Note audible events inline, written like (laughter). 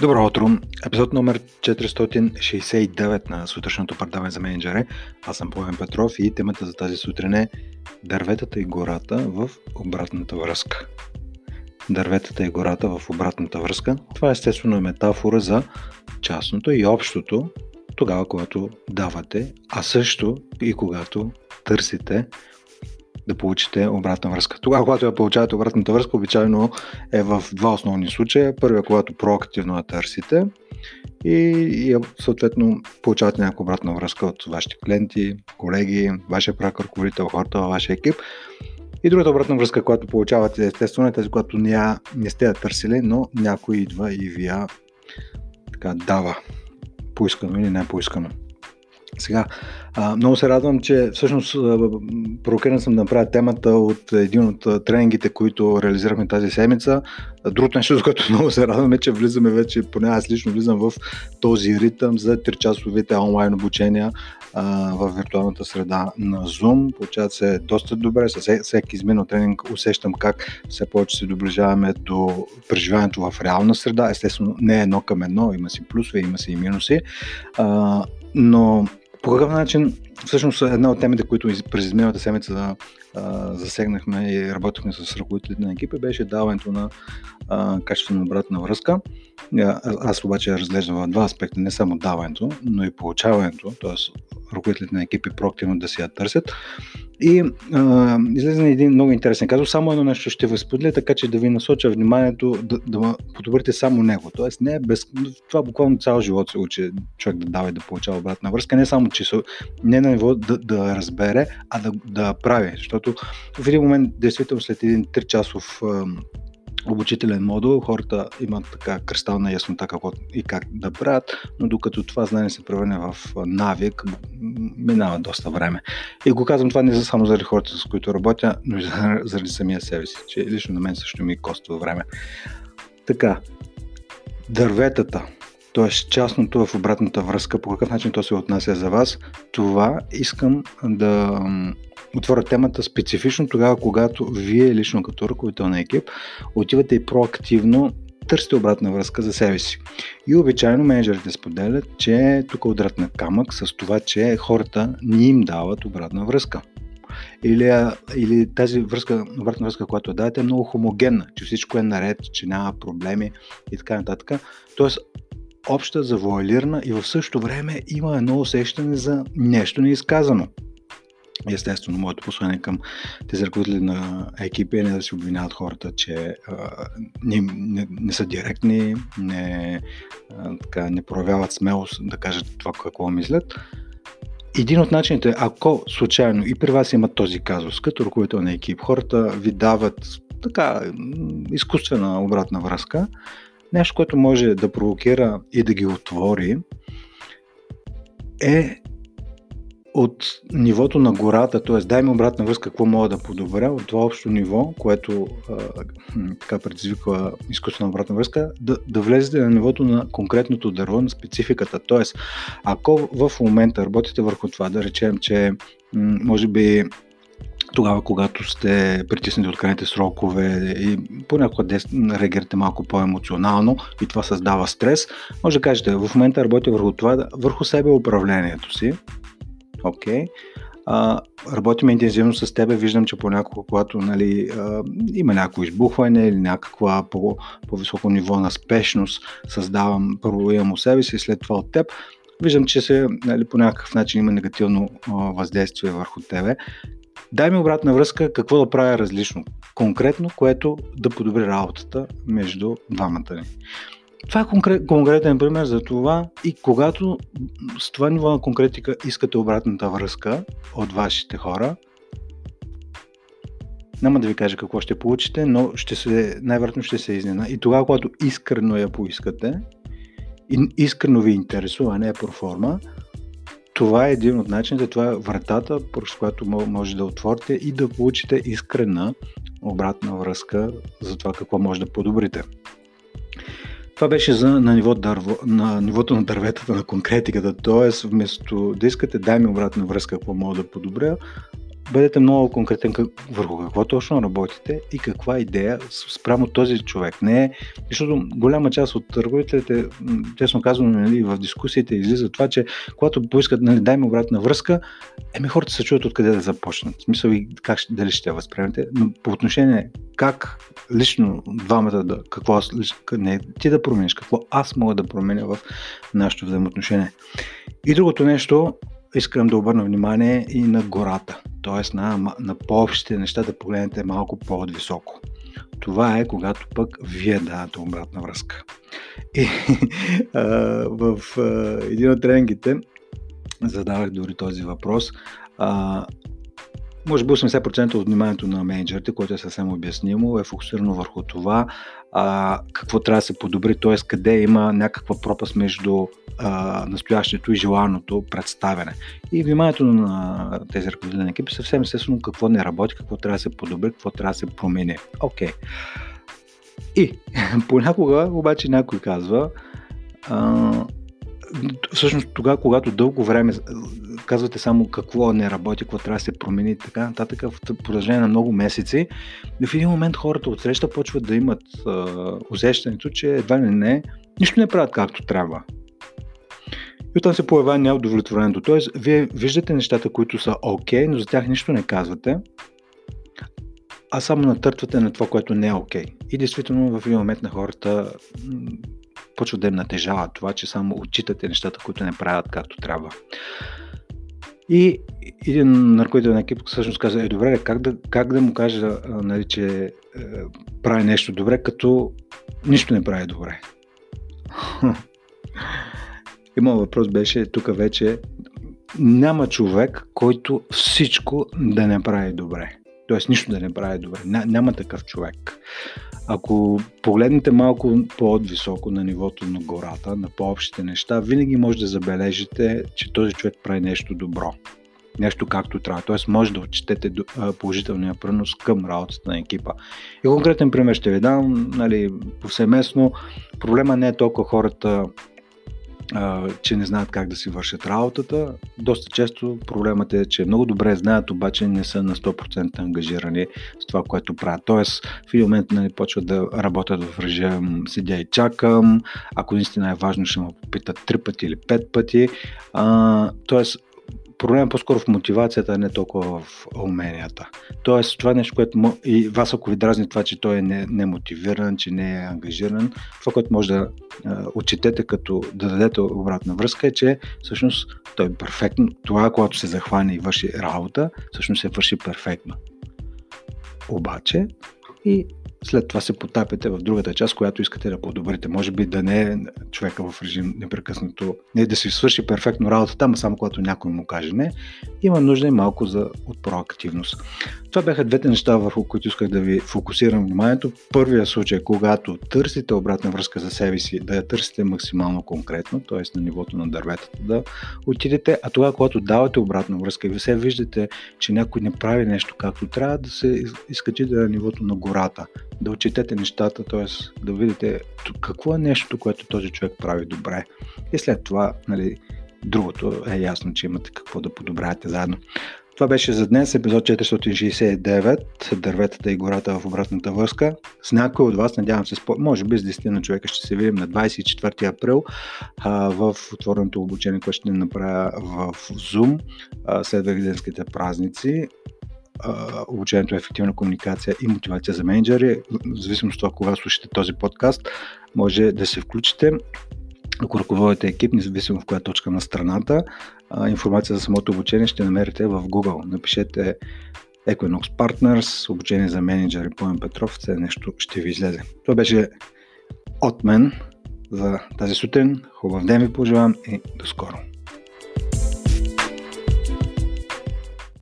Добро утро! Епизод номер 469 на сутрешното предаване за менеджери. Аз съм Плавен Петров и темата за тази сутрин е Дърветата и гората в обратната връзка. Дърветата и гората в обратната връзка. Това е естествено метафора за частното и общото, тогава когато давате, а също и когато търсите да получите обратна връзка. Тогава, когато я получавате обратната връзка, обичайно е в два основни случая. Първият, когато проактивно я търсите и, и съответно получавате някаква обратна връзка от вашите клиенти, колеги, вашия прак хората във вашия екип. И другата обратна връзка, която получавате, естествено е тази, която не, не сте я търсили, но някой идва и ви я така, дава поискано или не поискано. Сега, а, много се радвам, че всъщност провокиран съм да направя темата от един от тренингите, които реализирахме тази седмица. Другото нещо, за което (laughs) много се радвам е, че влизаме вече, поне аз лично влизам в този ритъм за 3-часовите онлайн обучения а, в виртуалната среда на Zoom. Получават се доста добре. С всеки изминал тренинг усещам как все повече се доближаваме до преживяването в реална среда. Естествено, не е едно към едно, има си плюсове, има си и минуси. А, но по какъв начин, всъщност една от темите, които през изминалата седмица а, засегнахме и работихме с ръководителите на екипа, беше даването на а, качествена обратна връзка. А, аз обаче разглеждам в два аспекта, не само даването, но и получаването, т.е. ръководителите на екипи проактивно да си я търсят. И а, излезе един много интересен казус. Само едно нещо ще ви споделя, така че да ви насоча вниманието да, да подобрите само него. Тоест, не е без... това буквално цял живот се учи човек да дава и да получава обратна връзка. Не само, че не на ниво да, да разбере, а да, да прави. Защото в един момент, действително след един 3 часов обучителен модул, хората имат така кристална яснота какво и как да правят, но докато това знание се превърне в навик, минава доста време. И го казвам това не за само заради хората, с които работя, но и заради самия себе си, че лично на мен също ми коства време. Така, дърветата, т.е. частното в обратната връзка, по какъв начин то се отнася за вас, това искам да отворя темата специфично тогава, когато вие лично като ръководител на екип отивате и проактивно търсите обратна връзка за себе си. И обичайно менеджерите споделят, че тук е удрат на камък с това, че хората не им дават обратна връзка. Или, или тази връзка, обратна връзка, която давате, е много хомогенна, че всичко е наред, че няма проблеми и така нататък. Тоест, обща, завуалирана и в същото време има едно усещане за нещо неизказано. Естествено, моето послание към тези ръководители на екипи е не да си обвиняват хората, че а, не, не, не са директни, не, а, така, не проявяват смелост да кажат това какво мислят. Един от начините, ако случайно и при вас има този казус, като ръководител на екип, хората ви дават така изкуствена обратна връзка, нещо, което може да провокира и да ги отвори, е от нивото на гората, т.е. дай ми обратна връзка какво мога да подобря, от това общо ниво, което а, така предизвиква изкуствена обратна връзка, да, да влезете на нивото на конкретното дърво, на спецификата. Т.е. ако в момента работите върху това, да речем, че може би тогава, когато сте притиснати от крайните срокове и понякога реагирате малко по-емоционално и това създава стрес, може да кажете, в момента работя върху това, върху себе управлението си, окей. Okay. Работим интензивно с теб, виждам, че понякога, когато нали, а, има някакво избухване или някаква по, по-високо ниво на спешност, създавам, първо имам у себе си след това от теб, виждам, че се, нали, по някакъв начин има негативно въздействие върху тебе. Дай ми обратна връзка какво да правя различно, конкретно, което да подобри работата между двамата ни. Това е конкрет, конкретен пример за това и когато с това ниво на конкретика искате обратната връзка от вашите хора, няма да ви кажа какво ще получите, но ще се, най-вероятно ще се изнена. И тогава, когато искрено я поискате, искрено ви интересува, не е проформа, това е един от начините, това е вратата, през която може да отворите и да получите искрена обратна връзка за това какво може да подобрите. Това беше за, на, ниво дърво, на нивото на дърветата, на конкретиката. Т.е. вместо да искате дай ми обратна връзка, какво мога да подобря, бъдете много конкретен как, върху какво точно работите и каква идея спрямо този човек. Не е, защото голяма част от ръководителите, честно казвам, нали, в дискусиите излиза това, че когато поискат, нали, дай ми обратна връзка, еми хората се чуят откъде да започнат. В смисъл и как, дали ще възприемете. Но по отношение как лично двамата да, какво не ти да промениш, какво аз мога да променя в нашето взаимоотношение. И другото нещо, искам да обърна внимание и на гората, т.е. на, на по-общите неща да погледнете малко по-високо. Това е когато пък вие давате обратна връзка. И (laughs) а, в а, един от тренингите задавах дори този въпрос. А, може би 80% от вниманието на менеджерите, което е съвсем обяснимо, е фокусирано върху това а, какво трябва да се подобри, т.е. къде има някаква пропаст между а, настоящето и желаното представяне. И вниманието на тези ръководителни екипи съвсем естествено какво не работи, какво трябва да се подобри, какво трябва да се промени. Окей. Okay. И (laughs) понякога обаче някой казва, а, всъщност тогава, когато дълго време казвате само какво не работи, какво трябва да се промени и така нататък, в продължение на много месеци, в един момент хората от среща почват да имат а, усещането, че едва ли не, нищо не правят както трябва. И оттам се появява неудовлетворението. Тоест, вие виждате нещата, които са окей, okay, но за тях нищо не казвате, а само натъртвате на това, което не е окей. Okay. И действително в един момент на хората почва да им натежава това, че само отчитате нещата, които не правят както трябва. И един ръководител екип всъщност каза, е добре, как да, как да му кажа, нали, че е, прави нещо добре, като нищо не прави добре. (laughs) Има въпрос беше тук вече, няма човек, който всичко да не прави добре. Тоест нищо да не прави добре. Няма такъв човек. Ако погледнете малко по-високо на нивото на гората, на по-общите неща, винаги може да забележите, че този човек прави нещо добро. Нещо както трябва. Тоест може да отчетете положителния принос към работата на екипа. И конкретен пример ще ви дам. Нали, повсеместно проблема не е толкова хората че не знаят как да си вършат работата. Доста често проблемът е, че много добре знаят, обаче не са на 100% ангажирани с това, което правят. Тоест, в един момент нали, почват да работят в режим седя и чакам, ако наистина е важно, ще ме попитат три пъти или пет пъти. А, тоест, проблем е по-скоро в мотивацията, а не толкова в уменията. Тоест, това е нещо, което и вас, ако ви дразни това, че той е немотивиран, не че не е ангажиран, това, което може да отчетете като да дадете обратна връзка е, че всъщност той е перфектно. Това, когато се захване и върши работа, всъщност се върши перфектно. Обаче и след това се потапяте в другата част, която искате да подобрите. Може би да не е човека в режим непрекъснато, не да си свърши перфектно работата, ама само когато някой му каже не. Има нужда и малко за от проактивност. Това бяха двете неща, върху които исках да ви фокусирам вниманието. Първия случай, когато търсите обратна връзка за себе си, да я търсите максимално конкретно, т.е. на нивото на дърветата, да отидете, а тогава, когато давате обратна връзка и ви се виждате, че някой не прави нещо както трябва, да се изкачите на нивото на гората, да отчетете нещата, т.е. да видите какво е нещо, което този човек прави добре. И след това, нали, другото е ясно, че имате какво да подобрявате заедно. Това беше за днес, епизод 469, дърветата и гората в обратната връзка. С някой от вас, надявам се, може би с 10 на човека ще се видим на 24 април а, в отвореното обучение, което ще направя в Zoom а, след празници. А, обучението е ефективна комуникация и мотивация за менеджери. В зависимост от това, кога слушате този подкаст, може да се включите ако ръководите екип, независимо в коя точка на страната, информация за самото обучение ще намерите в Google. Напишете Equinox Partners, обучение за менеджери Поем Петров, це нещо ще ви излезе. Това беше от мен за тази сутрин. Хубав ден ви пожелавам и до скоро.